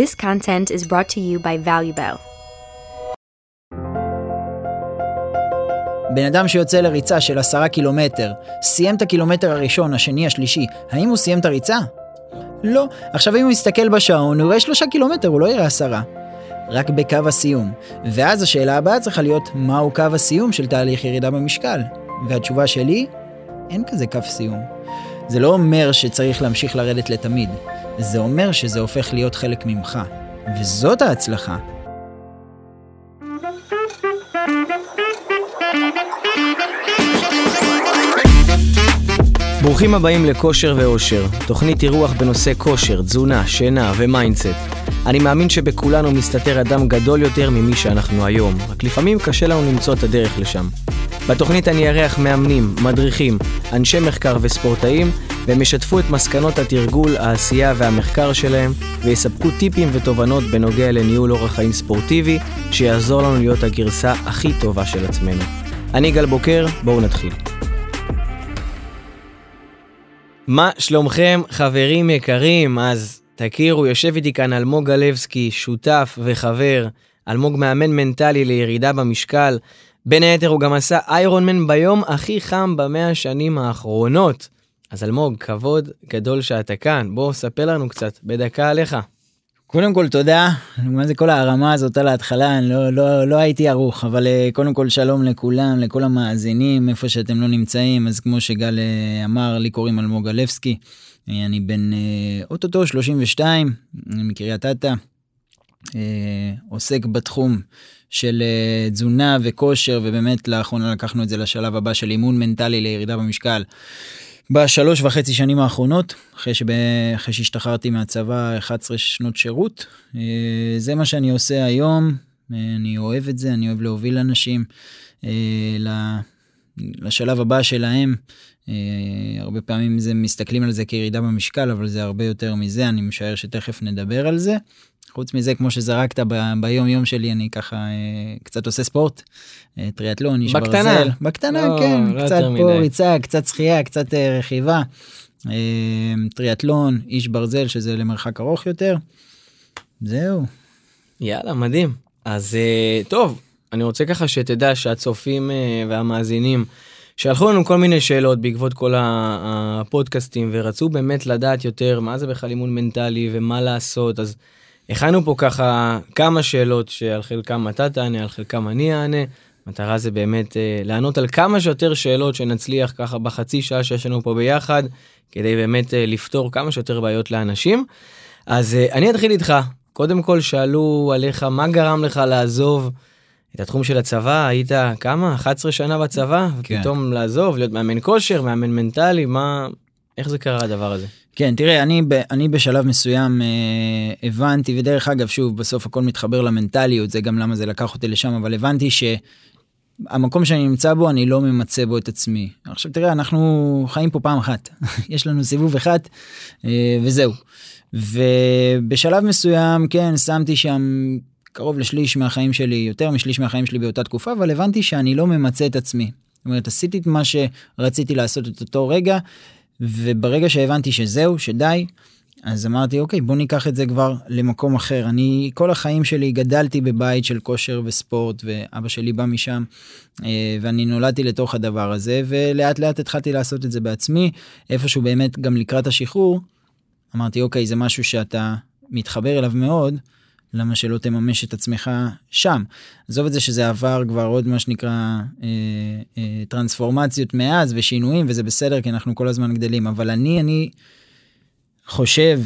This content is brought to you by ValueBell. בן אדם שיוצא לריצה של עשרה קילומטר, סיים את הקילומטר הראשון, השני, השלישי, האם הוא סיים את הריצה? לא. עכשיו אם הוא יסתכל בשעון, הוא יראה שלושה קילומטר, הוא לא יראה עשרה. רק בקו הסיום. ואז השאלה הבאה צריכה להיות, מהו קו הסיום של תהליך ירידה במשקל? והתשובה שלי, אין כזה קו סיום. זה לא אומר שצריך להמשיך לרדת לתמיד, זה אומר שזה הופך להיות חלק ממך. וזאת ההצלחה. ברוכים הבאים לכושר ואושר, תוכנית אירוח בנושא כושר, תזונה, שינה ו mindset. אני מאמין שבכולנו מסתתר אדם גדול יותר ממי שאנחנו היום, רק לפעמים קשה לנו למצוא את הדרך לשם. בתוכנית אני אארח מאמנים, מדריכים, אנשי מחקר וספורטאים, והם ישתפו את מסקנות התרגול, העשייה והמחקר שלהם, ויספקו טיפים ותובנות בנוגע לניהול אורח חיים ספורטיבי, שיעזור לנו להיות הגרסה הכי טובה של עצמנו. אני גל בוקר, בואו נתחיל. מה שלומכם חברים יקרים? אז תכירו, יושב איתי כאן אלמוג גלבסקי, שותף וחבר, אלמוג מאמן מנטלי לירידה במשקל. בין היתר הוא גם עשה איירון מן ביום הכי חם במאה השנים האחרונות. אז אלמוג, כבוד גדול שאתה כאן, בוא ספר לנו קצת, בדקה עליך. קודם כל תודה, מה זה כל ההרמה הזאת על ההתחלה, אני לא, לא, לא הייתי ערוך, אבל אה, קודם כל שלום לכולם, לכל המאזינים, איפה שאתם לא נמצאים, אז כמו שגל אה, אמר, לי קוראים אלמוג גלבסקי, אה, אני בן אוטוטו 32, מקריית אתא, עוסק בתחום של תזונה וכושר, ובאמת לאחרונה לקחנו את זה לשלב הבא של אימון מנטלי לירידה במשקל. בשלוש וחצי שנים האחרונות, אחרי, שב... אחרי שהשתחררתי מהצבא 11 שנות שירות, אה, זה מה שאני עושה היום, אה, אני אוהב את זה, אני אוהב להוביל אנשים אה, לשלב הבא שלהם. הרבה פעמים זה מסתכלים על זה כירידה במשקל, אבל זה הרבה יותר מזה, אני משער שתכף נדבר על זה. חוץ מזה, כמו שזרקת ב- ביום יום שלי, אני ככה אה, קצת עושה ספורט, אה, טריאטלון, איש בקטנה. ברזל. בקטנה, לא, כן, לא קצת פה מדי. ריצה, קצת שחייה, קצת אה, רכיבה. אה, טריאטלון, איש ברזל, שזה למרחק ארוך יותר. זהו. יאללה, מדהים. אז אה, טוב, אני רוצה ככה שתדע שהצופים אה, והמאזינים שלחו לנו כל מיני שאלות בעקבות כל הפודקאסטים ורצו באמת לדעת יותר מה זה בכלל אימון מנטלי ומה לעשות, אז הכנו פה ככה כמה שאלות שעל חלקם אתה תענה, על חלקם אני אענה. המטרה זה באמת אה, לענות על כמה שיותר שאלות שנצליח ככה בחצי שעה שיש לנו פה ביחד, כדי באמת אה, לפתור כמה שיותר בעיות לאנשים. אז אה, אני אתחיל איתך. קודם כל שאלו עליך מה גרם לך לעזוב את התחום של הצבא, היית כמה? 11 שנה בצבא? כן. ופתאום לעזוב, להיות מאמן כושר, מאמן מנטלי, מה... איך זה קרה הדבר הזה? כן, תראה, אני, אני בשלב מסוים אה, הבנתי, ודרך אגב, שוב, בסוף הכל מתחבר למנטליות, זה גם למה זה לקח אותי לשם, אבל הבנתי שהמקום שאני נמצא בו, אני לא ממצה בו את עצמי. עכשיו תראה, אנחנו חיים פה פעם אחת, יש לנו סיבוב אחד, אה, וזהו. ובשלב מסוים, כן, שמתי שם קרוב לשליש מהחיים שלי, יותר משליש מהחיים שלי באותה תקופה, אבל הבנתי שאני לא ממצה את עצמי. זאת אומרת, עשיתי את מה שרציתי לעשות את אותו רגע, וברגע שהבנתי שזהו, שדי, אז אמרתי, אוקיי, בוא ניקח את זה כבר למקום אחר. אני כל החיים שלי גדלתי בבית של כושר וספורט, ואבא שלי בא משם, אה, ואני נולדתי לתוך הדבר הזה, ולאט לאט התחלתי לעשות את זה בעצמי. איפשהו באמת, גם לקראת השחרור, אמרתי, אוקיי, זה משהו שאתה מתחבר אליו מאוד, למה שלא תממש את עצמך שם. עזוב את זה שזה עבר כבר עוד מה שנקרא אה, אה, טרנספורמציות מאז ושינויים וזה בסדר כי אנחנו כל הזמן גדלים אבל אני אני חושב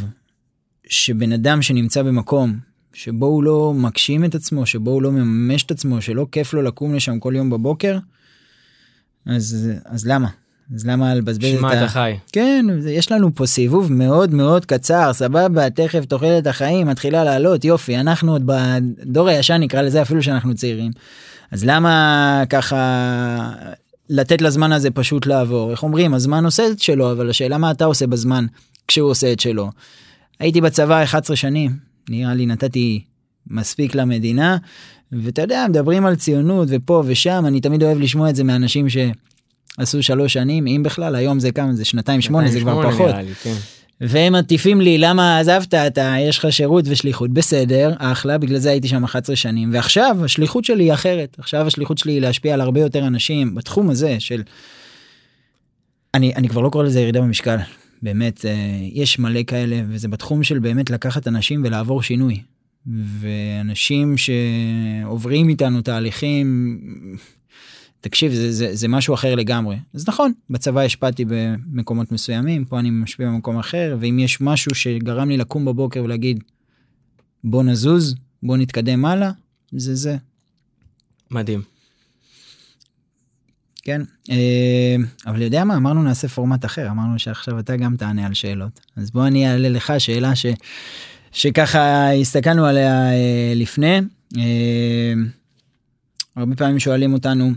שבן אדם שנמצא במקום שבו הוא לא מגשים את עצמו שבו הוא לא מממש את עצמו שלא כיף לו לקום לשם כל יום בבוקר אז אז למה אז למה לבזבז את שמע ה... אתה חי. כן, יש לנו פה סיבוב מאוד מאוד קצר, סבבה, תכף תוחלת החיים מתחילה לעלות, יופי, אנחנו עוד בדור הישן נקרא לזה אפילו שאנחנו צעירים. אז למה ככה לתת לזמן הזה פשוט לעבור? איך אומרים, הזמן עושה את שלו, אבל השאלה מה אתה עושה בזמן כשהוא עושה את שלו. הייתי בצבא 11 שנים, נראה לי נתתי מספיק למדינה, ואתה יודע, מדברים על ציונות ופה ושם, אני תמיד אוהב לשמוע את זה מאנשים ש... עשו שלוש שנים, אם בכלל, היום זה כמה, זה שנתיים שמונה, זה כבר פחות. לי, כן. והם מטיפים לי למה עזבת אתה יש לך שירות ושליחות בסדר אחלה בגלל זה הייתי שם 11 שנים ועכשיו השליחות שלי היא אחרת עכשיו השליחות שלי היא להשפיע על הרבה יותר אנשים בתחום הזה של. אני אני כבר לא קורא לזה ירידה במשקל באמת אה, יש מלא כאלה וזה בתחום של באמת לקחת אנשים ולעבור שינוי. ואנשים שעוברים איתנו תהליכים תקשיב, זה, זה, זה משהו אחר לגמרי. אז נכון, בצבא השפעתי במקומות מסוימים, פה אני משפיע במקום אחר, ואם יש משהו שגרם לי לקום בבוקר ולהגיד, בוא נזוז, בוא נתקדם הלאה, זה זה. מדהים. כן, אה, אבל יודע מה, אמרנו נעשה פורמט אחר, אמרנו שעכשיו אתה גם תענה על שאלות. אז בוא אני אעלה לך שאלה ש, שככה הסתכלנו עליה אה, לפני. אה, הרבה פעמים שואלים אותנו,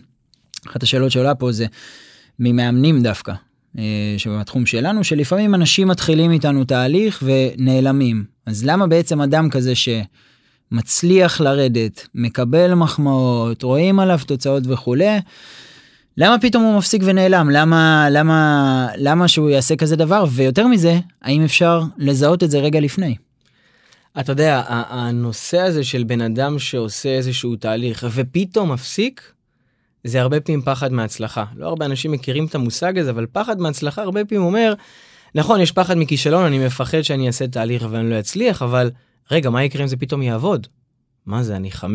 אחת השאלות שעולה פה זה ממאמנים דווקא, אה, שבתחום שלנו, שלפעמים אנשים מתחילים איתנו תהליך ונעלמים. אז למה בעצם אדם כזה שמצליח לרדת, מקבל מחמאות, רואים עליו תוצאות וכולי, למה פתאום הוא מפסיק ונעלם? למה, למה, למה שהוא יעשה כזה דבר? ויותר מזה, האם אפשר לזהות את זה רגע לפני? אתה יודע, הנושא הזה של בן אדם שעושה איזשהו תהליך ופתאום מפסיק, זה הרבה פעמים פחד מהצלחה. לא הרבה אנשים מכירים את המושג הזה, אבל פחד מהצלחה הרבה פעמים אומר, נכון, יש פחד מכישלון, אני מפחד שאני אעשה תהליך ואני לא אצליח, אבל רגע, מה יקרה אם זה פתאום יעבוד? מה זה, אני 15-20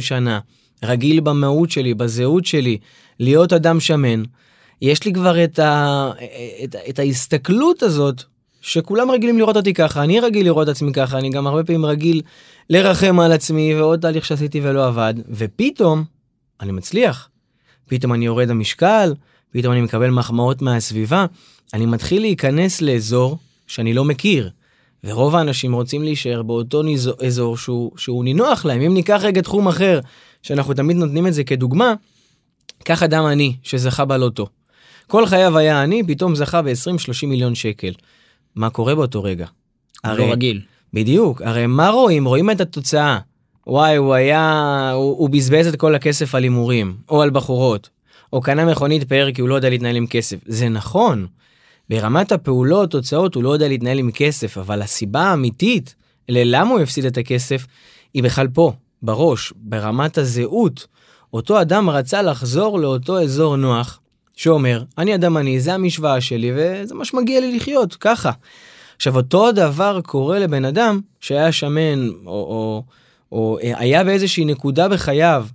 שנה, רגיל במהות שלי, בזהות שלי, להיות אדם שמן. יש לי כבר את, ה, את, את ההסתכלות הזאת, שכולם רגילים לראות אותי ככה, אני רגיל לראות את עצמי ככה, אני גם הרבה פעמים רגיל לרחם על עצמי, ועוד תהליך שעשיתי ולא עבד, ופתאום אני מצליח. פתאום אני יורד המשקל, פתאום אני מקבל מחמאות מהסביבה, אני מתחיל להיכנס לאזור שאני לא מכיר. ורוב האנשים רוצים להישאר באותו אזור שהוא, שהוא נינוח להם. אם ניקח רגע תחום אחר, שאנחנו תמיד נותנים את זה כדוגמה, קח אדם עני שזכה בלוטו. כל חייו היה עני, פתאום זכה ב-20-30 מיליון שקל. מה קורה באותו רגע? הרי, לא רגיל. בדיוק, הרי מה רואים? רואים את התוצאה. וואי, הוא היה, הוא, הוא בזבז את כל הכסף על הימורים, או על בחורות, או קנה מכונית פאר כי הוא לא יודע להתנהל עם כסף. זה נכון. ברמת הפעולות, תוצאות, הוא לא יודע להתנהל עם כסף, אבל הסיבה האמיתית ללמה הוא הפסיד את הכסף, היא בכלל פה, בראש, ברמת הזהות. אותו אדם רצה לחזור לאותו אזור נוח, שאומר, אני אדם עני, זה המשוואה שלי, וזה מה שמגיע לי לחיות, ככה. עכשיו, אותו הדבר קורה לבן אדם שהיה שמן, או, או או אה, היה באיזושהי נקודה בחייו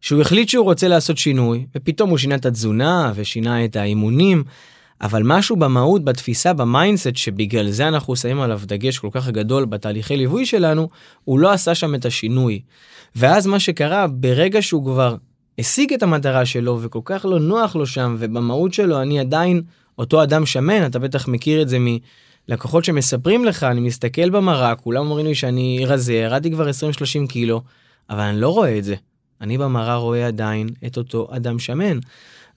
שהוא החליט שהוא רוצה לעשות שינוי, ופתאום הוא שינה את התזונה ושינה את האימונים, אבל משהו במהות, בתפיסה, ב mindset, שבגלל זה אנחנו שמים עליו דגש כל כך גדול בתהליכי ליווי שלנו, הוא לא עשה שם את השינוי. ואז מה שקרה, ברגע שהוא כבר השיג את המטרה שלו וכל כך לא נוח לו שם, ובמהות שלו אני עדיין אותו אדם שמן, אתה בטח מכיר את זה מ... לקוחות שמספרים לך, אני מסתכל במראה, כולם אומרים לי שאני רזה, ירדתי כבר 20-30 קילו, אבל אני לא רואה את זה. אני במראה רואה עדיין את אותו אדם שמן.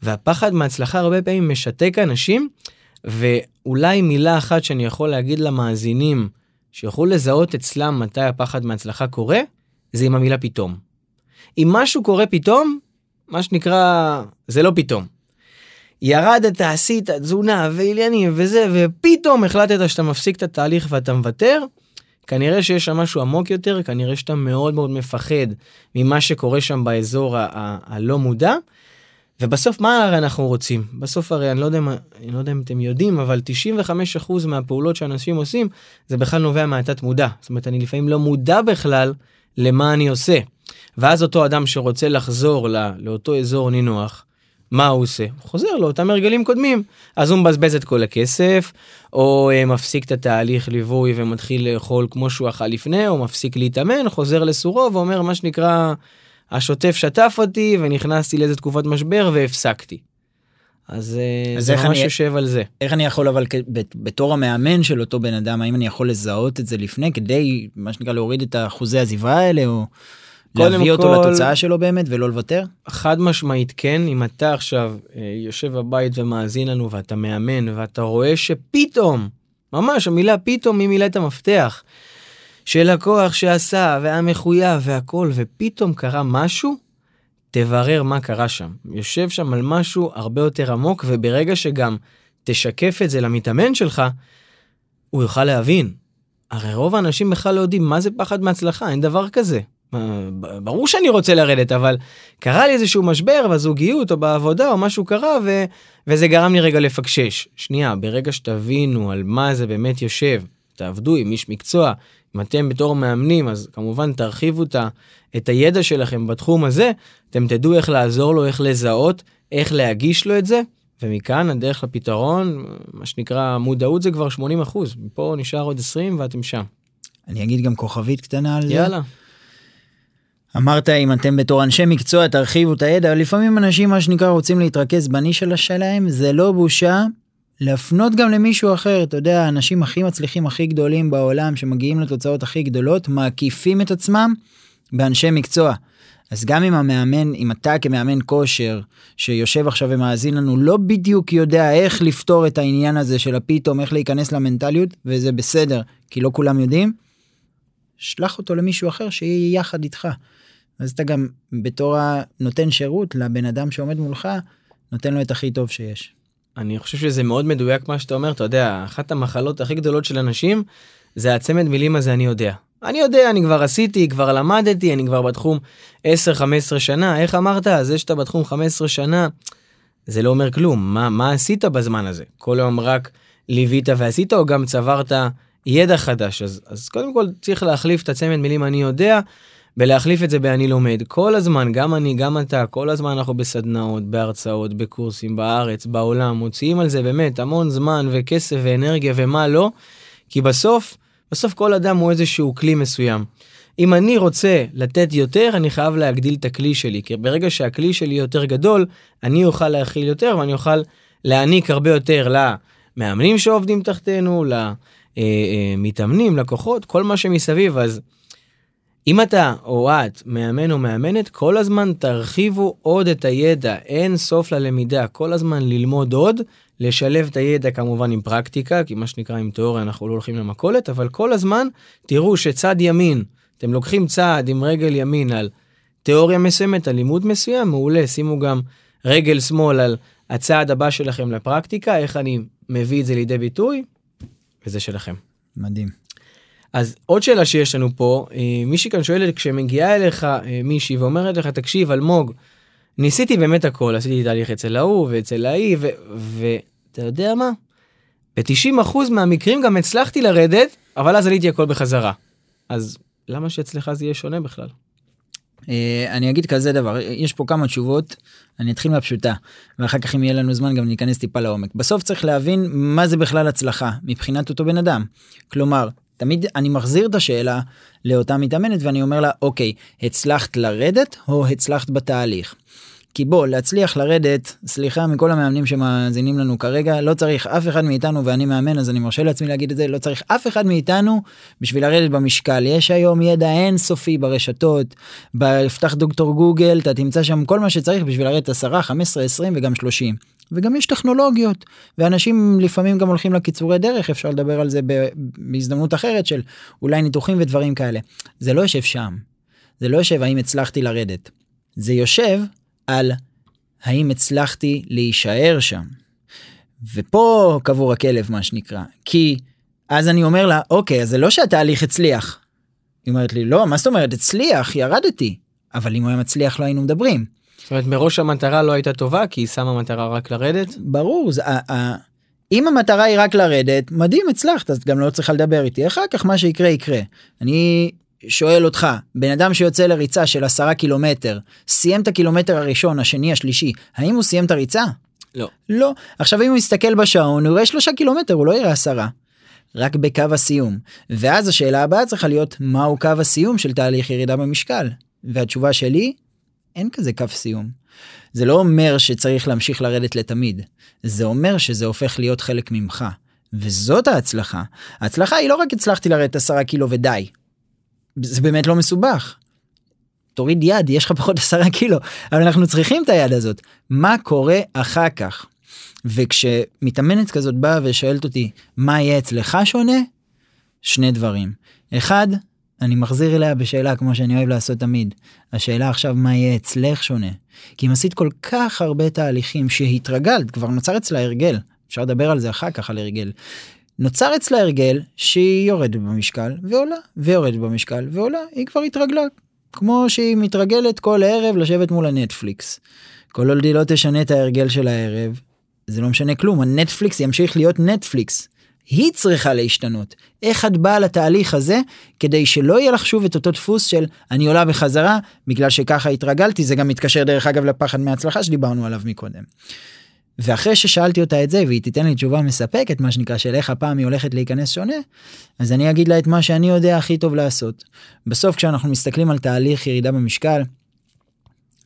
והפחד מהצלחה הרבה פעמים משתק אנשים, ואולי מילה אחת שאני יכול להגיד למאזינים, שיוכלו לזהות אצלם מתי הפחד מהצלחה קורה, זה עם המילה פתאום. אם משהו קורה פתאום, מה שנקרא, זה לא פתאום. ירדת, עשית תזונה ועניינים וזה, ופתאום החלטת שאתה מפסיק את התהליך ואתה מוותר, כנראה שיש שם משהו עמוק יותר, כנראה שאתה מאוד מאוד מפחד ממה שקורה שם באזור הלא מודע. ובסוף מה הרי אנחנו רוצים? בסוף הרי אני לא יודע, אני לא יודע אם אתם יודעים, אבל 95% מהפעולות שאנשים עושים, זה בכלל נובע מהתת מודע. זאת אומרת, אני לפעמים לא מודע בכלל למה אני עושה. ואז אותו אדם שרוצה לחזור לא, לאותו אזור נינוח, מה הוא עושה? חוזר לאותם הרגלים קודמים. אז הוא מבזבז את כל הכסף, או uh, מפסיק את התהליך ליווי ומתחיל לאכול כמו שהוא אכל לפני, או מפסיק להתאמן, חוזר לסורו ואומר מה שנקרא, השוטף שטף אותי ונכנסתי לאיזה תקופת משבר והפסקתי. אז, אה, אז זה ממש אני, יושב על זה. איך אני יכול אבל בתור המאמן של אותו בן אדם, האם אני יכול לזהות את זה לפני כדי מה שנקרא להוריד את אחוזי עזיבה האלה או... להביא אותו כל, לתוצאה שלו באמת ולא לוותר? חד משמעית כן, אם אתה עכשיו אה, יושב בבית ומאזין לנו ואתה מאמן ואתה רואה שפתאום, ממש המילה פתאום היא מילת המפתח, של לקוח שעשה והיה מחויב והכל ופתאום קרה משהו, תברר מה קרה שם. יושב שם על משהו הרבה יותר עמוק וברגע שגם תשקף את זה למתאמן שלך, הוא יוכל להבין. הרי רוב האנשים בכלל לא יודעים מה זה פחד מהצלחה, אין דבר כזה. אה, ברור שאני רוצה לרדת, אבל קרה לי איזשהו משבר בזוגיות או בעבודה או משהו קרה ו... וזה גרם לי רגע לפקשש. שנייה, ברגע שתבינו על מה זה באמת יושב, תעבדו עם איש מקצוע, אם אתם בתור מאמנים, אז כמובן תרחיבו את, את הידע שלכם בתחום הזה, אתם תדעו איך לעזור לו, איך לזהות, איך להגיש לו את זה, ומכאן הדרך לפתרון, מה שנקרא מודעות זה כבר 80 אחוז, מפה נשאר עוד 20 ואתם שם. אני אגיד גם כוכבית קטנה על זה. יאללה. אמרת אם אתם בתור אנשי מקצוע תרחיבו את הידע, לפעמים אנשים מה שנקרא רוצים להתרכז בנישה שלהם, זה לא בושה להפנות גם למישהו אחר, אתה יודע, האנשים הכי מצליחים, הכי גדולים בעולם, שמגיעים לתוצאות הכי גדולות, מעקיפים את עצמם באנשי מקצוע. אז גם אם המאמן, אם אתה כמאמן כושר, שיושב עכשיו ומאזין לנו, לא בדיוק יודע איך לפתור את העניין הזה של הפתאום, איך להיכנס למנטליות, וזה בסדר, כי לא כולם יודעים, שלח אותו למישהו אחר שיהיה יחד איתך. אז אתה גם בתור הנותן שירות לבן אדם שעומד מולך, נותן לו את הכי טוב שיש. אני חושב שזה מאוד מדויק מה שאתה אומר, אתה יודע, אחת המחלות הכי גדולות של אנשים זה הצמד מילים הזה אני יודע. אני יודע, אני כבר עשיתי, כבר למדתי, אני כבר בתחום 10-15 שנה, איך אמרת? זה שאתה בתחום 15 שנה, זה לא אומר כלום, מה, מה עשית בזמן הזה? כל היום רק ליווית ועשית או גם צברת ידע חדש? אז, אז קודם כל צריך להחליף את הצמד מילים אני יודע, ולהחליף את זה ב"אני לומד". כל הזמן, גם אני, גם אתה, כל הזמן אנחנו בסדנאות, בהרצאות, בקורסים, בארץ, בעולם, מוציאים על זה באמת המון זמן וכסף ואנרגיה ומה לא, כי בסוף, בסוף כל אדם הוא איזשהו כלי מסוים. אם אני רוצה לתת יותר, אני חייב להגדיל את הכלי שלי, כי ברגע שהכלי שלי יותר גדול, אני אוכל להכיל יותר ואני אוכל להעניק הרבה יותר למאמנים שעובדים תחתינו, למתאמנים, לקוחות, כל מה שמסביב, אז אם אתה או את מאמן או מאמנת, כל הזמן תרחיבו עוד את הידע, אין סוף ללמידה, כל הזמן ללמוד עוד, לשלב את הידע כמובן עם פרקטיקה, כי מה שנקרא עם תיאוריה אנחנו לא הולכים למכולת, אבל כל הזמן תראו שצד ימין, אתם לוקחים צעד עם רגל ימין על תיאוריה מסוימת, על לימוד מסוים, מעולה, שימו גם רגל שמאל על הצעד הבא שלכם לפרקטיקה, איך אני מביא את זה לידי ביטוי, וזה שלכם. מדהים. אז עוד שאלה שיש לנו פה, אה, מישהי כאן שואלת, כשמגיעה אליך אה, מישהי ואומרת לך, תקשיב, אלמוג, ניסיתי באמת הכל, עשיתי תהליך אצל ההוא ואצל ההיא, ואתה יודע מה? ב-90% מהמקרים גם הצלחתי לרדת, אבל אז עליתי הכל בחזרה. אז למה שאצלך זה יהיה שונה בכלל? אה, אני אגיד כזה דבר, יש פה כמה תשובות, אני אתחיל מהפשוטה, ואחר כך אם יהיה לנו זמן גם ניכנס טיפה לעומק. בסוף צריך להבין מה זה בכלל הצלחה מבחינת אותו בן אדם. כלומר, תמיד אני מחזיר את השאלה לאותה מתאמנת ואני אומר לה אוקיי הצלחת לרדת או הצלחת בתהליך. כי בוא להצליח לרדת סליחה מכל המאמנים שמאזינים לנו כרגע לא צריך אף אחד מאיתנו ואני מאמן אז אני מרשה לעצמי להגיד את זה לא צריך אף אחד מאיתנו בשביל לרדת במשקל יש היום ידע אינסופי ברשתות בפתח דוקטור גוגל אתה תמצא שם כל מה שצריך בשביל לרדת 10 15 20 וגם 30 וגם יש טכנולוגיות ואנשים לפעמים גם הולכים לקיצורי דרך אפשר לדבר על זה בהזדמנות אחרת של אולי ניתוחים ודברים כאלה זה לא יושב שם זה לא יושב האם הצלחתי לרדת זה יושב על האם הצלחתי להישאר שם. ופה קבור הכלב מה שנקרא כי אז אני אומר לה אוקיי זה לא שהתהליך הצליח. היא אומרת לי לא מה זאת אומרת הצליח ירדתי אבל אם הוא היה מצליח לא היינו מדברים. זאת אומרת מראש המטרה לא הייתה טובה כי היא שמה מטרה רק לרדת? ברור, זה, ה, ה, אם המטרה היא רק לרדת, מדהים הצלחת אז גם לא צריכה לדבר איתי, אחר כך מה שיקרה יקרה. אני שואל אותך, בן אדם שיוצא לריצה של עשרה קילומטר, סיים את הקילומטר הראשון, השני, השלישי, האם הוא סיים את הריצה? לא. לא. עכשיו אם הוא יסתכל בשעון, הוא יראה שלושה קילומטר, הוא לא יראה עשרה. רק בקו הסיום. ואז השאלה הבאה צריכה להיות, מהו קו הסיום של תהליך ירידה במשקל? והתשובה שלי, אין כזה קו סיום. זה לא אומר שצריך להמשיך לרדת לתמיד, זה אומר שזה הופך להיות חלק ממך. וזאת ההצלחה. ההצלחה היא לא רק הצלחתי לרדת עשרה קילו ודי. זה באמת לא מסובך. תוריד יד, יש לך פחות עשרה קילו, אבל אנחנו צריכים את היד הזאת. מה קורה אחר כך? וכשמתאמנת כזאת באה ושואלת אותי, מה יהיה אצלך שונה? שני דברים. אחד, אני מחזיר אליה בשאלה כמו שאני אוהב לעשות תמיד. השאלה עכשיו מה יהיה אצלך שונה. כי אם עשית כל כך הרבה תהליכים שהתרגלת, כבר נוצר אצלה הרגל. אפשר לדבר על זה אחר כך על הרגל. נוצר אצלה הרגל שהיא יורדת במשקל ועולה, ויורדת במשקל ועולה, היא כבר התרגלה. כמו שהיא מתרגלת כל ערב לשבת מול הנטפליקס. כל עוד היא לא תשנה את ההרגל של הערב, זה לא משנה כלום, הנטפליקס ימשיך להיות נטפליקס. היא צריכה להשתנות. איך את באה לתהליך הזה כדי שלא יהיה לך שוב את אותו דפוס של אני עולה בחזרה בגלל שככה התרגלתי זה גם מתקשר דרך אגב לפחד מהצלחה שדיברנו עליו מקודם. ואחרי ששאלתי אותה את זה והיא תיתן לי תשובה מספקת מה שנקרא של איך הפעם היא הולכת להיכנס שונה אז אני אגיד לה את מה שאני יודע הכי טוב לעשות. בסוף כשאנחנו מסתכלים על תהליך ירידה במשקל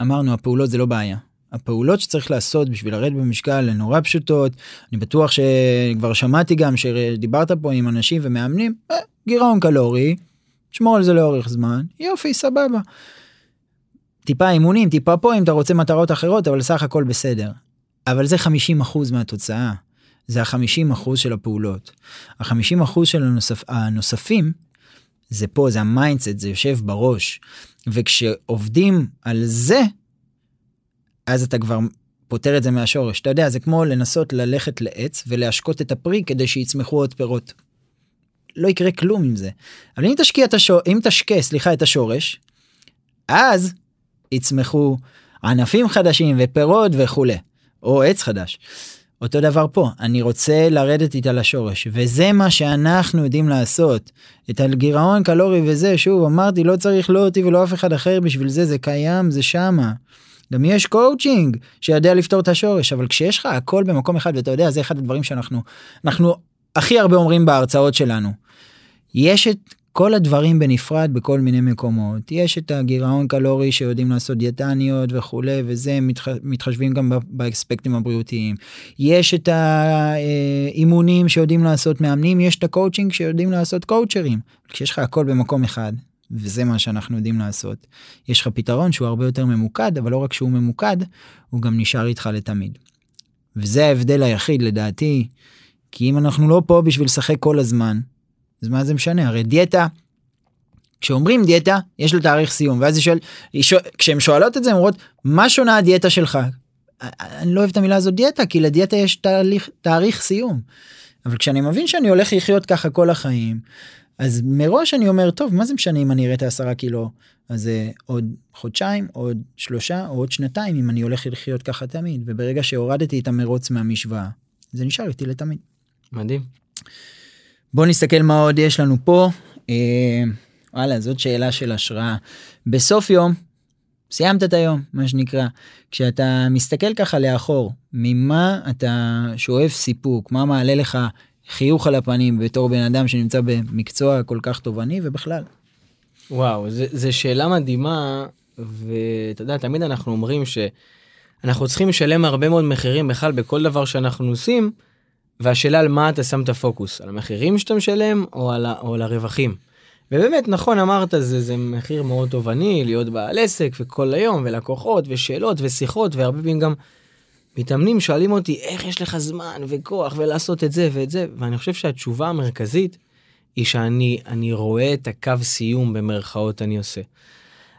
אמרנו הפעולות זה לא בעיה הפעולות שצריך לעשות בשביל לרדת במשקל הן נורא פשוטות אני בטוח שכבר שמעתי גם שדיברת פה עם אנשים ומאמנים אה, גירעון קלורי שמור על זה לאורך זמן יופי סבבה. טיפה אימונים טיפה פה אם אתה רוצה מטרות אחרות אבל סך הכל בסדר. אבל זה 50% מהתוצאה. זה ה-50% של הפעולות. ה-50% של הנוספ... הנוספים זה פה זה ה mindset זה יושב בראש וכשעובדים על זה אז אתה כבר פותר את זה מהשורש. אתה יודע, זה כמו לנסות ללכת לעץ ולהשקות את הפרי כדי שיצמחו עוד פירות. לא יקרה כלום עם זה. אבל אם תשקיע את השור... אם תשקה, סליחה, את השורש, אז יצמחו ענפים חדשים ופירות וכולי, או עץ חדש. אותו דבר פה, אני רוצה לרדת איתך לשורש, וזה מה שאנחנו יודעים לעשות. את הגירעון קלורי וזה, שוב, אמרתי, לא צריך לא אותי ולא אף אחד אחר בשביל זה, זה קיים, זה שמה. גם יש קואוצ'ינג שיודע לפתור את השורש אבל כשיש לך הכל במקום אחד ואתה יודע זה אחד הדברים שאנחנו אנחנו הכי הרבה אומרים בהרצאות שלנו. יש את כל הדברים בנפרד בכל מיני מקומות. יש את הגירעון קלורי שיודעים לעשות דיאטניות וכולי וזה מתח... מתחשבים גם באספקטים הבריאותיים. יש את האימונים שיודעים לעשות מאמנים יש את הקואוצ'ינג שיודעים לעשות קואוצ'רים כשיש לך הכל במקום אחד וזה מה שאנחנו יודעים לעשות. יש לך פתרון שהוא הרבה יותר ממוקד, אבל לא רק שהוא ממוקד, הוא גם נשאר איתך לתמיד. וזה ההבדל היחיד לדעתי, כי אם אנחנו לא פה בשביל לשחק כל הזמן, אז מה זה משנה? הרי דיאטה, כשאומרים דיאטה, יש לו תאריך סיום, ואז היא שואל, כשהן שואלות את זה, הן אומרות, מה שונה הדיאטה שלך? אני לא אוהב את המילה הזאת דיאטה, כי לדיאטה יש תהליך, תאריך סיום. אבל כשאני מבין שאני הולך לחיות ככה כל החיים, אז מראש אני אומר טוב מה זה משנה אם אני אראה את העשרה קילו אז זה עוד חודשיים עוד שלושה או עוד שנתיים אם אני הולך לחיות ככה תמיד וברגע שהורדתי את המרוץ מהמשוואה זה נשאר איתי לתמיד. מדהים. בוא נסתכל מה עוד יש לנו פה. אה, וואלה זאת שאלה של השראה. בסוף יום סיימת את היום מה שנקרא כשאתה מסתכל ככה לאחור ממה אתה שואף סיפוק מה מעלה לך חיוך על הפנים בתור בן אדם שנמצא במקצוע כל כך תובעני ובכלל. וואו, זו שאלה מדהימה, ואתה יודע, תמיד אנחנו אומרים שאנחנו צריכים לשלם הרבה מאוד מחירים בכלל בכל דבר שאנחנו עושים, והשאלה על מה אתה שם את הפוקוס, על המחירים שאתה משלם או על, או על הרווחים. ובאמת, נכון אמרת, זה, זה מחיר מאוד תובעני, להיות בעל עסק וכל היום, ולקוחות ושאלות ושיחות, והרבה פעמים גם מתאמנים שואלים אותי איך יש לך זמן וכוח ולעשות את זה ואת זה ואני חושב שהתשובה המרכזית היא שאני אני רואה את הקו סיום במרכאות אני עושה.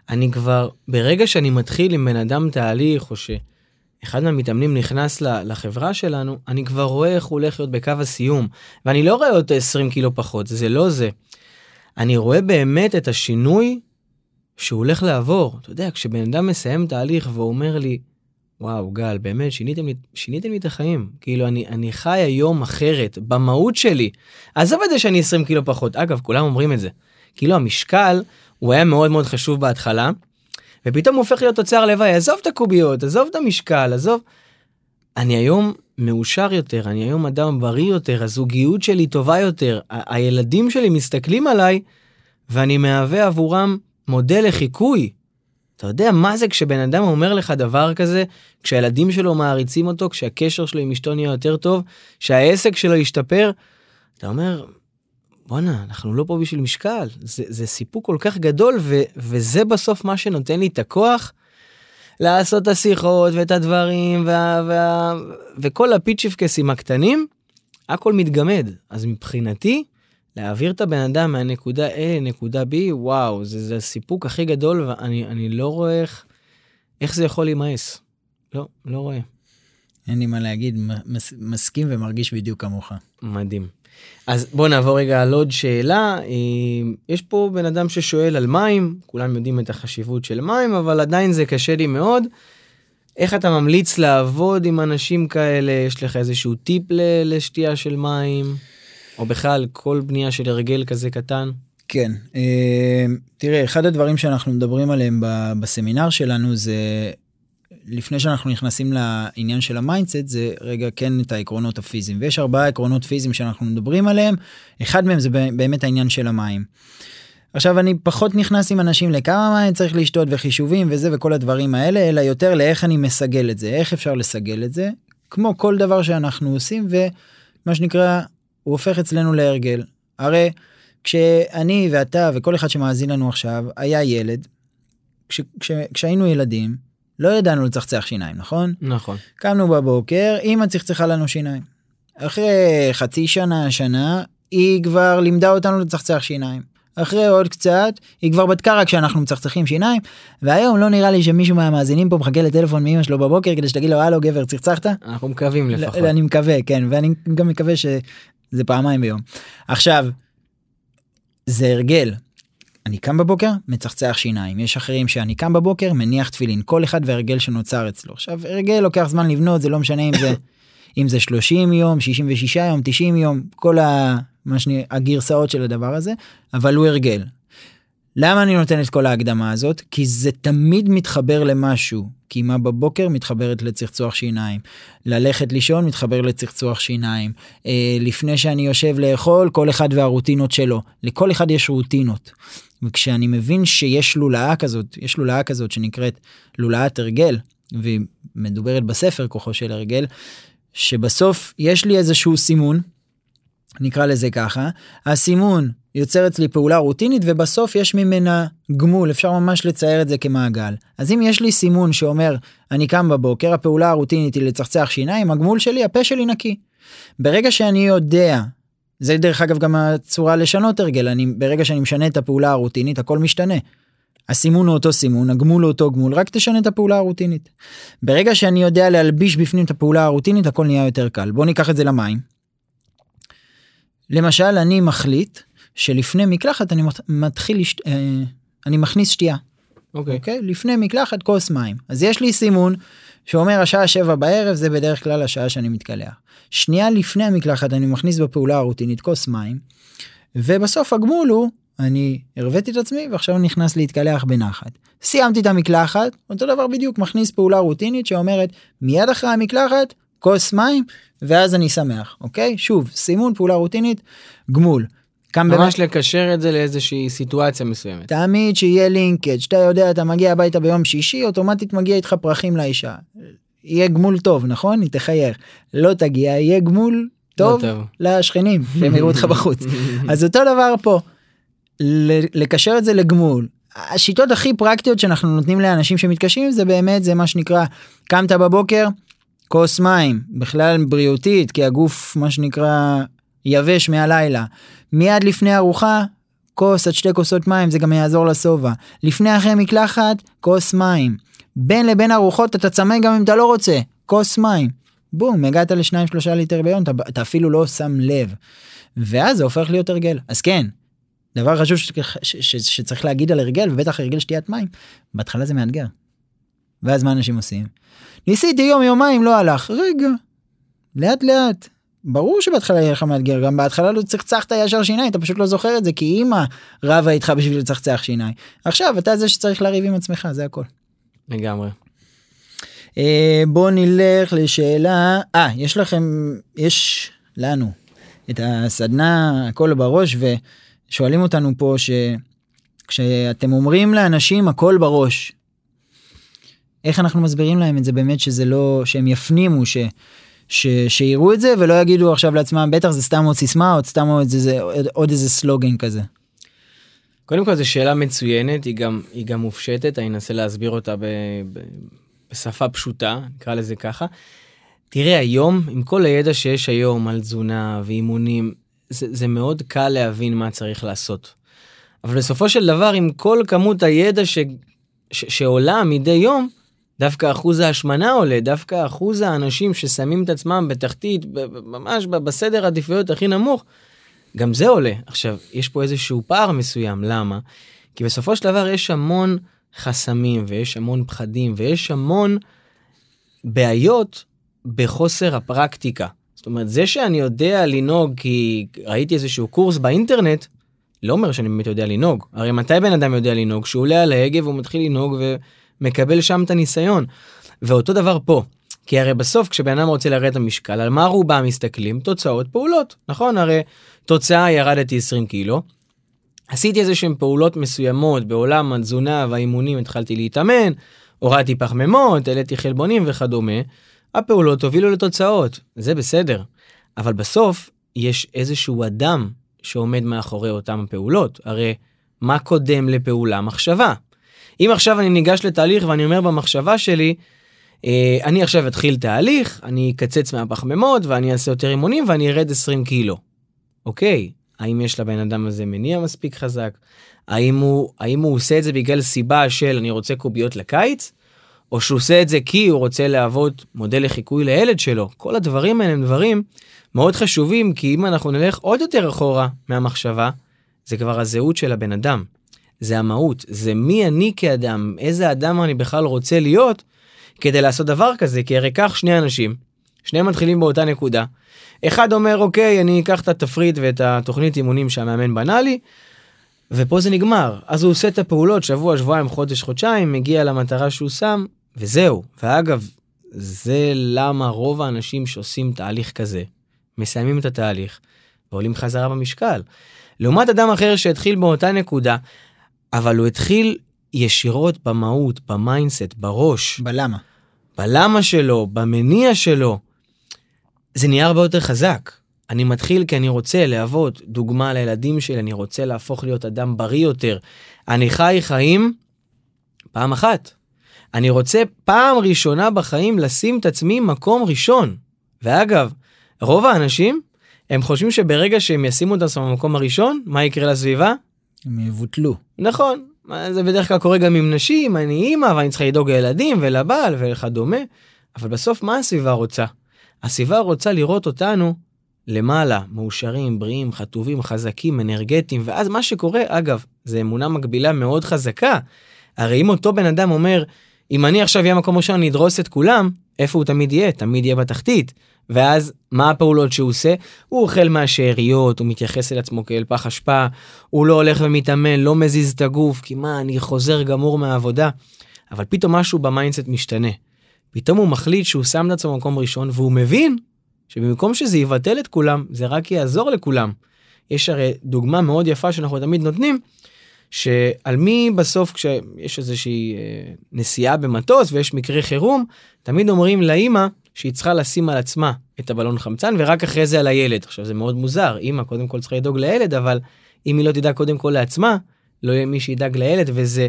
אני כבר ברגע שאני מתחיל עם בן אדם תהליך או שאחד מהמתאמנים נכנס לחברה שלנו אני כבר רואה איך הוא הולך להיות בקו הסיום ואני לא רואה אותו 20 קילו פחות זה לא זה. אני רואה באמת את השינוי שהוא הולך לעבור אתה יודע כשבן אדם מסיים תהליך ואומר לי וואו, גל, באמת, שיניתם לי, שיניתם לי את החיים. כאילו, אני, אני חי היום אחרת, במהות שלי. עזוב את זה שאני 20 קילו פחות. אגב, כולם אומרים את זה. כאילו, המשקל, הוא היה מאוד מאוד חשוב בהתחלה, ופתאום הוא הופך להיות תוצר לוואי, עזוב את הקוביות, עזוב את המשקל, עזוב. אני היום מאושר יותר, אני היום אדם בריא יותר, הזוגיות שלי טובה יותר, הילדים שלי מסתכלים עליי, ואני מהווה עבורם מודל לחיקוי. אתה יודע מה זה כשבן אדם אומר לך דבר כזה, כשהילדים שלו מעריצים אותו, כשהקשר שלו עם אשתו נהיה יותר טוב, שהעסק שלו ישתפר, אתה אומר, בואנה, אנחנו לא פה בשביל משקל, זה, זה סיפוק כל כך גדול, ו, וזה בסוף מה שנותן לי את הכוח לעשות את השיחות ואת הדברים, וה, וה, וכל הפיצ'יפקסים הקטנים, הכל מתגמד. אז מבחינתי, להעביר את הבן אדם מהנקודה A לנקודה B, וואו, זה, זה הסיפוק הכי גדול, ואני לא רואה איך, איך זה יכול להימאס. לא, לא רואה. אין לי מה להגיד, מס, מסכים ומרגיש בדיוק כמוך. מדהים. אז בוא נעבור רגע על עוד שאלה. אה, יש פה בן אדם ששואל על מים, כולם יודעים את החשיבות של מים, אבל עדיין זה קשה לי מאוד. איך אתה ממליץ לעבוד עם אנשים כאלה? יש לך איזשהו טיפ לשתייה של מים? או בכלל, כל בנייה של הרגל כזה קטן? כן, אה, תראה, אחד הדברים שאנחנו מדברים עליהם בסמינר שלנו זה לפני שאנחנו נכנסים לעניין של ה mindset זה רגע כן את העקרונות הפיזיים ויש ארבעה עקרונות פיזיים שאנחנו מדברים עליהם אחד מהם זה באמת העניין של המים. עכשיו אני פחות נכנס עם אנשים לכמה מים צריך לשתות וחישובים וזה וכל הדברים האלה אלא יותר לאיך אני מסגל את זה איך אפשר לסגל את זה כמו כל דבר שאנחנו עושים ומה שנקרא הוא הופך אצלנו להרגל הרי כשאני ואתה וכל אחד שמאזין לנו עכשיו היה ילד כש, כש, כשהיינו ילדים לא ידענו לצחצח שיניים, נכון? נכון. קמנו בבוקר, אמא צחצחה לנו שיניים. אחרי חצי שנה, שנה, היא כבר לימדה אותנו לצחצח שיניים. אחרי עוד קצת, היא כבר בדקה רק שאנחנו מצחצחים שיניים, והיום לא נראה לי שמישהו מהמאזינים פה מחכה לטלפון מאמא שלו בבוקר כדי שתגיד לו הלו גבר צחצחת? אנחנו מקווים לפחות. אני מקווה, כן, ואני גם מקווה שזה פעמיים ביום. עכשיו, זה הרגל, אני קם בבוקר, מצחצח שיניים. יש אחרים שאני קם בבוקר, מניח תפילין. כל אחד והרגל שנוצר אצלו. עכשיו, הרגל לוקח זמן לבנות, זה לא משנה אם זה, אם זה 30 יום, 66 יום, 90 יום, כל ה... מה שני, הגרסאות של הדבר הזה, אבל הוא הרגל. למה אני נותן את כל ההקדמה הזאת? כי זה תמיד מתחבר למשהו. קימה בבוקר מתחברת לצחצוח שיניים. ללכת לישון מתחבר לצחצוח שיניים. אה, לפני שאני יושב לאכול, כל אחד והרוטינות שלו. לכל אחד יש רוטינות. וכשאני מבין שיש לולאה כזאת, יש לולאה כזאת שנקראת לולאת הרגל, והיא מדוברת בספר כוחו של הרגל, שבסוף יש לי איזשהו סימון, נקרא לזה ככה, הסימון יוצר אצלי פעולה רוטינית ובסוף יש ממנה גמול, אפשר ממש לצייר את זה כמעגל. אז אם יש לי סימון שאומר, אני קם בבוקר, הפעולה הרוטינית היא לצחצח שיניים, הגמול שלי, הפה שלי נקי. ברגע שאני יודע זה דרך אגב גם הצורה לשנות הרגל, אני, ברגע שאני משנה את הפעולה הרוטינית הכל משתנה. הסימון הוא אותו סימון, הגמול הוא אותו גמול, רק תשנה את הפעולה הרוטינית. ברגע שאני יודע להלביש בפנים את הפעולה הרוטינית הכל נהיה יותר קל. בוא ניקח את זה למים. למשל אני מחליט שלפני מקלחת אני מתחיל, לשת... אה, אני מכניס שתייה. אוקיי. Okay. אוקיי? Okay? לפני מקלחת כוס מים. אז יש לי סימון שאומר השעה שבע בערב זה בדרך כלל השעה שאני מתקלח. שנייה לפני המקלחת אני מכניס בפעולה הרוטינית כוס מים, ובסוף הגמול הוא, אני הרוויתי את עצמי ועכשיו נכנס להתקלח בנחת. סיימתי את המקלחת, אותו דבר בדיוק, מכניס פעולה רוטינית שאומרת מיד אחרי המקלחת, כוס מים, ואז אני שמח, אוקיי? שוב, סימון פעולה רוטינית, גמול. ממש באמת... לקשר את זה לאיזושהי סיטואציה מסוימת. תמיד שיהיה לינקג', שאתה יודע, אתה מגיע הביתה ביום שישי, אוטומטית מגיע איתך פרחים לאישה. יהיה גמול טוב, נכון? היא תחייך. לא תגיע, יהיה גמול טוב, לא טוב. לשכנים, שהם יראו אותך בחוץ. אז אותו דבר פה, לקשר את זה לגמול. השיטות הכי פרקטיות שאנחנו נותנים לאנשים שמתקשים זה באמת זה מה שנקרא קמת בבוקר כוס מים בכלל בריאותית כי הגוף מה שנקרא יבש מהלילה מיד לפני ארוחה כוס עד שתי כוסות מים זה גם יעזור לשובע לפני אחרי מקלחת כוס מים בין לבין ארוחות אתה צמא גם אם אתה לא רוצה, כוס מים. בום, הגעת לשניים שלושה ליטר ביום, אתה, אתה אפילו לא שם לב. ואז זה הופך להיות הרגל. אז כן, דבר חשוב ש, ש, ש, שצריך להגיד על הרגל, ובטח הרגל שתיית מים, בהתחלה זה מאתגר. ואז מה אנשים עושים? ניסיתי יום יומיים לא הלך, רגע, לאט לאט. ברור שבהתחלה יהיה לך מאתגר, גם בהתחלה לא צחצחת ישר שיניים, אתה פשוט לא זוכר את זה, כי אימא רבה איתך בשביל לצחצח שיניים. עכשיו אתה זה שצריך לריב עם עצמך, זה הכל. לגמרי. Uh, בוא נלך לשאלה, אה, יש לכם, יש לנו את הסדנה הכל בראש ושואלים אותנו פה שכשאתם אומרים לאנשים הכל בראש, איך אנחנו מסבירים להם את זה באמת שזה לא, שהם יפנימו, ש, ש, שיראו את זה ולא יגידו עכשיו לעצמם בטח זה סתם עוד סיסמה או סתם עוד איזה, עוד איזה סלוגן כזה. קודם כל זו שאלה מצוינת, היא גם, היא גם מופשטת, אני אנסה להסביר אותה ב, ב, בשפה פשוטה, נקרא לזה ככה. תראה, היום, עם כל הידע שיש היום על תזונה ואימונים, זה, זה מאוד קל להבין מה צריך לעשות. אבל בסופו של דבר, עם כל כמות הידע ש, ש, שעולה מדי יום, דווקא אחוז ההשמנה עולה, דווקא אחוז האנשים ששמים את עצמם בתחתית, ממש בסדר עדיפויות הכי נמוך, גם זה עולה. עכשיו, יש פה איזשהו פער מסוים, למה? כי בסופו של דבר יש המון חסמים ויש המון פחדים ויש המון בעיות בחוסר הפרקטיקה. זאת אומרת, זה שאני יודע לנהוג כי ראיתי איזשהו קורס באינטרנט, לא אומר שאני באמת יודע לנהוג. הרי מתי בן אדם יודע לנהוג? כשהוא עולה על ההגה והוא מתחיל לנהוג ומקבל שם את הניסיון. ואותו דבר פה. כי הרי בסוף כשבן אדם רוצה לרדת המשקל, על מה רובם מסתכלים? תוצאות, פעולות. נכון? הרי תוצאה ירדתי 20 קילו, עשיתי איזה שהן פעולות מסוימות בעולם התזונה והאימונים, התחלתי להתאמן, הורדתי פחמימות, העליתי חלבונים וכדומה, הפעולות הובילו לתוצאות, זה בסדר. אבל בסוף יש איזשהו אדם שעומד מאחורי אותם הפעולות. הרי מה קודם לפעולה? מחשבה. אם עכשיו אני ניגש לתהליך ואני אומר במחשבה שלי, אה, אני עכשיו אתחיל תהליך, אני אקצץ מהפחמימות ואני אעשה יותר אימונים ואני ארד 20 קילו. אוקיי, האם יש לבן אדם הזה מניע מספיק חזק? האם הוא, האם הוא עושה את זה בגלל סיבה של אני רוצה קוביות לקיץ? או שהוא עושה את זה כי הוא רוצה להוות מודל לחיקוי לילד שלו. כל הדברים האלה הם דברים מאוד חשובים, כי אם אנחנו נלך עוד יותר אחורה מהמחשבה, זה כבר הזהות של הבן אדם. זה המהות, זה מי אני כאדם, איזה אדם אני בכלל רוצה להיות כדי לעשות דבר כזה, כי הרי קח שני אנשים, שניהם מתחילים באותה נקודה. אחד אומר, אוקיי, אני אקח את התפריט ואת התוכנית אימונים שהמאמן בנה לי, ופה זה נגמר. אז הוא עושה את הפעולות שבוע, שבועיים, חודש, חודשיים, מגיע למטרה שהוא שם, וזהו. ואגב, זה למה רוב האנשים שעושים תהליך כזה, מסיימים את התהליך ועולים חזרה במשקל. לעומת אדם אחר שהתחיל באותה נקודה, אבל הוא התחיל ישירות במהות, ב mindset, בראש. בלמה. בלמה שלו, במניע שלו. זה נהיה הרבה יותר חזק. אני מתחיל כי אני רוצה להוות דוגמה לילדים שלי, אני רוצה להפוך להיות אדם בריא יותר. אני חי חיים פעם אחת. אני רוצה פעם ראשונה בחיים לשים את עצמי מקום ראשון. ואגב, רוב האנשים, הם חושבים שברגע שהם ישימו את עצמם במקום הראשון, מה יקרה לסביבה? הם יבוטלו. נכון, זה בדרך כלל קורה גם עם נשים, אני אימא ואני צריכה לדאוג לילדים ולבעל וכדומה, אבל בסוף מה הסביבה רוצה? הסביבה רוצה לראות אותנו למעלה, מאושרים, בריאים, חטובים, חזקים, אנרגטיים, ואז מה שקורה, אגב, זה אמונה מקבילה מאוד חזקה. הרי אם אותו בן אדם אומר, אם אני עכשיו אהיה מקום ראשון, אני אדרוס את כולם, איפה הוא תמיד יהיה? תמיד יהיה בתחתית. ואז מה הפעולות שהוא עושה? הוא אוכל מהשאריות, הוא מתייחס אל עצמו כאל פח אשפה, הוא לא הולך ומתאמן, לא מזיז את הגוף, כי מה, אני חוזר גמור מהעבודה. אבל פתאום משהו ב mindset משתנה. פתאום הוא מחליט שהוא שם את עצמו במקום ראשון, והוא מבין שבמקום שזה יבטל את כולם, זה רק יעזור לכולם. יש הרי דוגמה מאוד יפה שאנחנו תמיד נותנים, שעל מי בסוף כשיש איזושהי אה, נסיעה במטוס ויש מקרה חירום, תמיד אומרים לאימא שהיא צריכה לשים על עצמה את הבלון חמצן ורק אחרי זה על הילד. עכשיו זה מאוד מוזר, אימא קודם כל צריכה לדאוג לילד, אבל אם היא לא תדאג קודם כל לעצמה, לא יהיה מי שידאג לילד וזה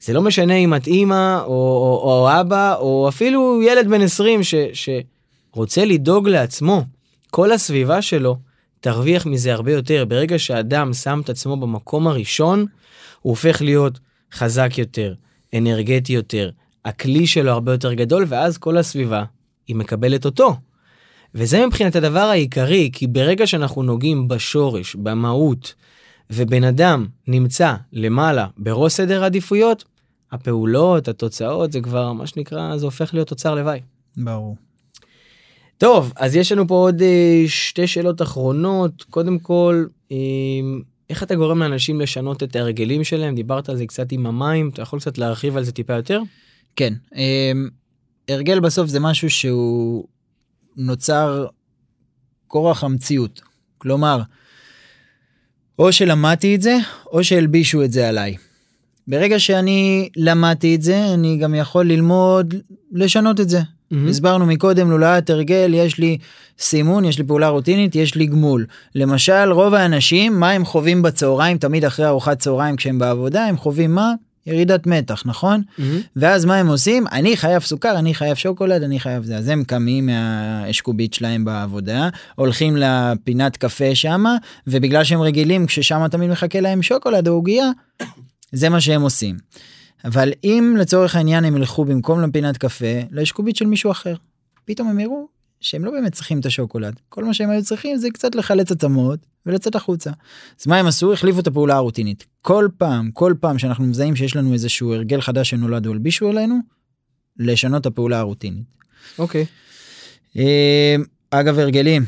זה לא משנה אם את אימא או, או, או אבא או אפילו ילד בן 20 ש, שרוצה לדאוג לעצמו, כל הסביבה שלו תרוויח מזה הרבה יותר. ברגע שאדם שם את עצמו במקום הראשון, הוא הופך להיות חזק יותר, אנרגטי יותר, הכלי שלו הרבה יותר גדול, ואז כל הסביבה היא מקבלת אותו. וזה מבחינת הדבר העיקרי, כי ברגע שאנחנו נוגעים בשורש, במהות, ובן אדם נמצא למעלה בראש סדר העדיפויות, הפעולות, התוצאות, זה כבר מה שנקרא, זה הופך להיות תוצר לוואי. ברור. טוב, אז יש לנו פה עוד אה, שתי שאלות אחרונות. קודם כל, אה, איך אתה גורם לאנשים לשנות את ההרגלים שלהם? דיברת על זה קצת עם המים, אתה יכול קצת להרחיב על זה טיפה יותר? כן, אה, הרגל בסוף זה משהו שהוא נוצר כורח המציאות. כלומר, או שלמדתי את זה, או שהלבישו את זה עליי. ברגע שאני למדתי את זה, אני גם יכול ללמוד לשנות את זה. Mm-hmm. הסברנו מקודם, לולאת הרגל, יש לי סימון, יש לי פעולה רוטינית, יש לי גמול. למשל, רוב האנשים, מה הם חווים בצהריים, תמיד אחרי ארוחת צהריים כשהם בעבודה, הם חווים מה? ירידת מתח, נכון? Mm-hmm. ואז מה הם עושים? אני חייב סוכר, אני חייב שוקולד, אני חייב זה. אז הם קמים מהאשקובית שלהם בעבודה, הולכים לפינת קפה שמה, ובגלל שהם רגילים, כששם תמיד מחכה להם שוקולד או עוגייה, זה מה שהם עושים. אבל אם לצורך העניין הם ילכו במקום לפינת קפה לאשקובית של מישהו אחר, פתאום הם יראו שהם לא באמת צריכים את השוקולד. כל מה שהם היו צריכים זה קצת לחלץ עצמות ולצאת החוצה. אז מה הם עשו? החליפו את הפעולה הרוטינית. כל פעם, כל פעם שאנחנו מזהים שיש לנו איזשהו הרגל חדש שנולד או הלבישו עלינו, לשנות את הפעולה הרוטינית. אוקיי. אה, אגב הרגלים,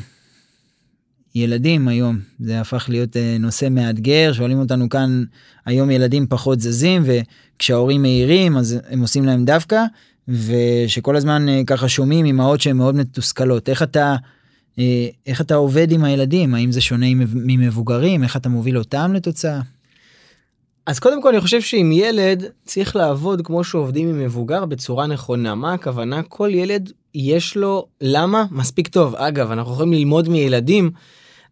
ילדים היום זה הפך להיות אה, נושא מאתגר שואלים אותנו כאן היום ילדים פחות זזים וכשההורים מעירים אז הם עושים להם דווקא ושכל הזמן אה, ככה שומעים אמהות שהן מאוד מתוסכלות. איך אתה אה, איך אתה עובד עם הילדים? האם זה שונה ממבוגרים? איך אתה מוביל אותם לתוצאה. אז קודם כל אני חושב שעם ילד צריך לעבוד כמו שעובדים עם מבוגר בצורה נכונה. מה הכוונה? כל ילד יש לו למה? מספיק טוב. אגב אנחנו יכולים ללמוד מילדים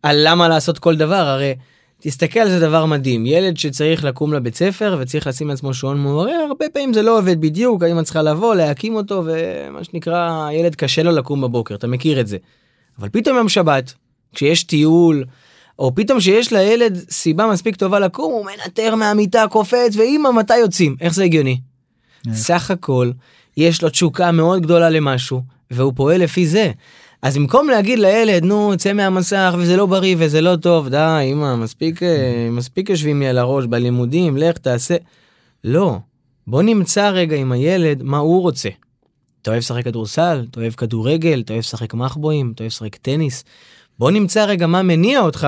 על למה לעשות כל דבר. הרי תסתכל על זה דבר מדהים ילד שצריך לקום לבית ספר וצריך לשים לעצמו שעון מעורר הרבה פעמים זה לא עובד בדיוק האמא צריכה לבוא להקים אותו ומה שנקרא ילד קשה לו לקום בבוקר אתה מכיר את זה. אבל פתאום יום שבת כשיש טיול או פתאום שיש לילד סיבה מספיק טובה לקום הוא מנטר מהמיטה קופץ ואמא מתי יוצאים איך זה הגיוני. סך הכל יש לו תשוקה מאוד גדולה למשהו והוא פועל לפי זה. אז במקום להגיד לילד נו צא מהמסך וזה לא בריא וזה לא טוב די אמא מספיק אה, מספיק יושבים לי על הראש בלימודים לך תעשה. לא בוא נמצא רגע עם הילד מה הוא רוצה. אתה אוהב לשחק כדורסל אתה אוהב כדורגל אתה אוהב לשחק מחבואים אתה אוהב לשחק טניס. בוא נמצא רגע מה מניע אותך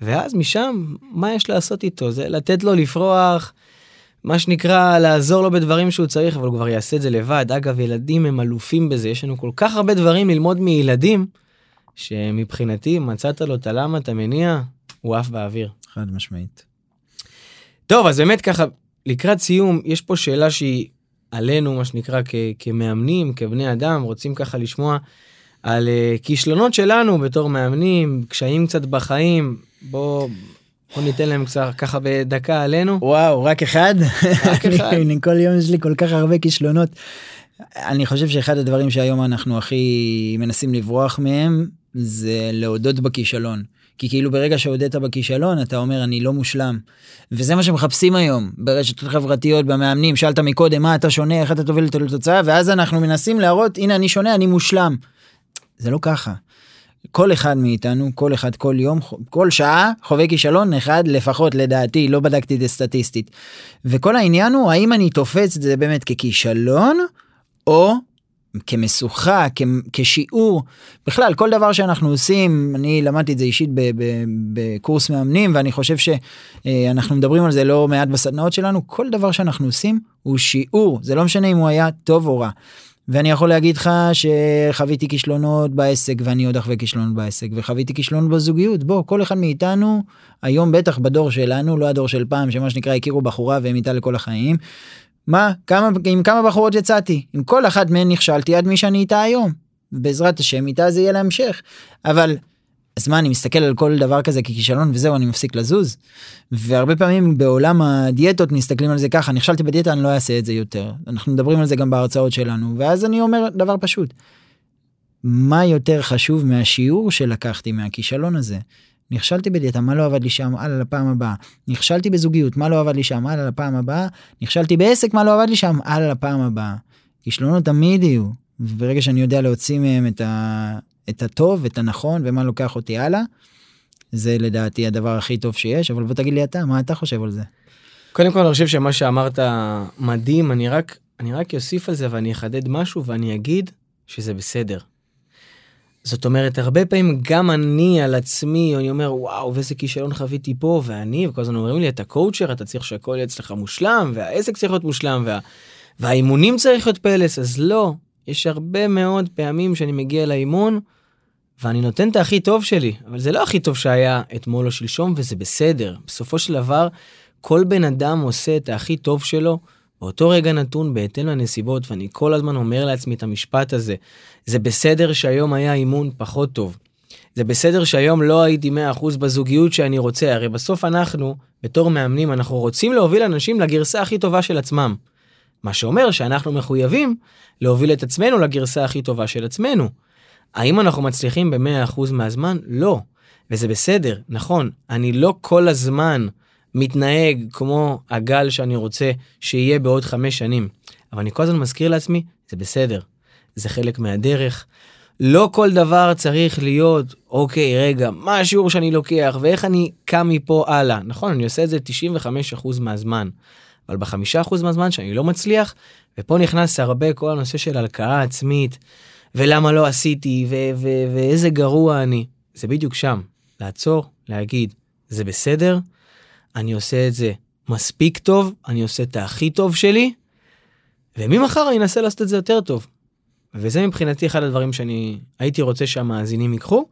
ואז משם מה יש לעשות איתו זה לתת לו לפרוח. מה שנקרא לעזור לו בדברים שהוא צריך אבל הוא כבר יעשה את זה לבד אגב ילדים הם אלופים בזה יש לנו כל כך הרבה דברים ללמוד מילדים שמבחינתי מצאת לו את הלמה את המניע הוא עף באוויר. חד משמעית. טוב אז באמת ככה לקראת סיום יש פה שאלה שהיא עלינו מה שנקרא כ- כמאמנים כבני אדם רוצים ככה לשמוע על uh, כישלונות שלנו בתור מאמנים קשיים קצת בחיים בוא בוא ניתן להם קצת ככה בדקה עלינו. וואו רק אחד? רק אחד. אני, כל יום יש לי כל כך הרבה כישלונות. אני חושב שאחד הדברים שהיום אנחנו הכי מנסים לברוח מהם זה להודות בכישלון. כי כאילו ברגע שהודית בכישלון אתה אומר אני לא מושלם. וזה מה שמחפשים היום ברשתות חברתיות במאמנים שאלת מקודם מה אתה שונה איך אתה תוביל לתוצאה ואז אנחנו מנסים להראות הנה אני שונה אני מושלם. זה לא ככה. כל אחד מאיתנו כל אחד כל יום כל שעה חווה כישלון אחד לפחות לדעתי לא בדקתי את זה סטטיסטית. וכל העניין הוא האם אני תופס את זה באמת ככישלון או כמשוכה כשיעור בכלל כל דבר שאנחנו עושים אני למדתי את זה אישית בקורס מאמנים ואני חושב שאנחנו מדברים על זה לא מעט בסדנאות שלנו כל דבר שאנחנו עושים הוא שיעור זה לא משנה אם הוא היה טוב או רע. ואני יכול להגיד לך שחוויתי כישלונות בעסק ואני עוד אחווה כישלונות בעסק וחוויתי כישלונות בזוגיות בוא כל אחד מאיתנו היום בטח בדור שלנו לא הדור של פעם שמה שנקרא הכירו בחורה והם איתה לכל החיים. מה כמה עם כמה בחורות יצאתי עם כל אחת מהן נכשלתי עד מי שאני איתה היום. בעזרת השם איתה זה יהיה להמשך אבל אז מה אני מסתכל על כל דבר כזה ככישלון וזהו אני מפסיק לזוז. והרבה פעמים בעולם הדיאטות מסתכלים על זה ככה נכשלתי בדיאטה אני לא אעשה את זה יותר אנחנו מדברים על זה גם בהרצאות שלנו ואז אני אומר דבר פשוט. מה יותר חשוב מהשיעור שלקחתי מהכישלון הזה. נכשלתי בדיאטה מה לא עבד לי שם הלאה לפעם הבאה נכשלתי בזוגיות מה לא עבד לי שם הלאה לפעם הבאה נכשלתי בעסק מה לא עבד לי שם הלאה לפעם הבאה. כישלונות תמיד יהיו וברגע שאני יודע להוציא מהם את, ה... את הטוב את הנכון ומה לוקח אותי הלאה. זה לדעתי הדבר הכי טוב שיש אבל בוא תגיד לי אתה מה אתה חושב על זה. קודם כל אני חושב שמה שאמרת מדהים אני רק אני רק אוסיף על זה ואני אחדד משהו ואני אגיד שזה בסדר. זאת אומרת הרבה פעמים גם אני על עצמי אני אומר וואו ואיזה כישלון חוויתי פה ואני וכל הזמן אומרים לי אתה קואוצ'ר אתה צריך שהכל יהיה אצלך מושלם והעסק צריך להיות מושלם וה, והאימונים צריך להיות פלס אז לא יש הרבה מאוד פעמים שאני מגיע לאימון ואני נותן את הכי טוב שלי אבל זה לא הכי טוב שהיה אתמול או שלשום וזה בסדר בסופו של דבר כל בן אדם עושה את הכי טוב שלו באותו רגע נתון בהתאם לנסיבות ואני כל הזמן אומר לעצמי את המשפט הזה זה בסדר שהיום היה אימון פחות טוב. זה בסדר שהיום לא הייתי 100% בזוגיות שאני רוצה הרי בסוף אנחנו בתור מאמנים אנחנו רוצים להוביל אנשים לגרסה הכי טובה של עצמם. מה שאומר שאנחנו מחויבים להוביל את עצמנו לגרסה הכי טובה של עצמנו. האם אנחנו מצליחים ב-100% מהזמן? לא. וזה בסדר, נכון, אני לא כל הזמן מתנהג כמו הגל שאני רוצה שיהיה בעוד חמש שנים. אבל אני כל הזמן מזכיר לעצמי, זה בסדר, זה חלק מהדרך. לא כל דבר צריך להיות, אוקיי, רגע, מה השיעור שאני לוקח ואיך אני קם מפה הלאה. נכון, אני עושה את זה 95% מהזמן, אבל ב-5% מהזמן שאני לא מצליח, ופה נכנס הרבה כל הנושא של הלקאה עצמית, ולמה לא עשיתי, ואיזה גרוע אני. זה בדיוק שם, לעצור, להגיד, זה בסדר, אני עושה את זה מספיק טוב, אני עושה את הכי טוב שלי, וממחר אני אנסה לעשות את זה יותר טוב. וזה מבחינתי אחד הדברים שאני הייתי רוצה שהמאזינים ייקחו.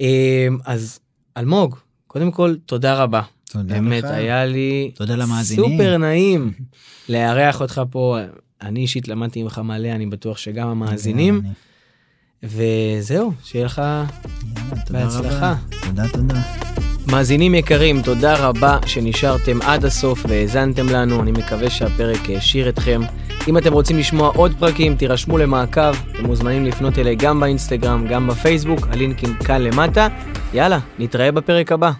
אה, אז אלמוג, קודם כל, תודה רבה. באמת, לך. היה לי. סופר נעים לארח אותך פה. אני אישית למדתי ממך מלא, אני בטוח שגם המאזינים. וזהו, שיהיה לך בהצלחה. תודה, תודה. מאזינים יקרים, תודה רבה שנשארתם עד הסוף והאזנתם לנו, אני מקווה שהפרק העשיר אתכם. אם אתם רוצים לשמוע עוד פרקים, תירשמו למעקב, אתם מוזמנים לפנות אליי גם באינסטגרם, גם בפייסבוק, הלינקים כאן למטה. יאללה, נתראה בפרק הבא.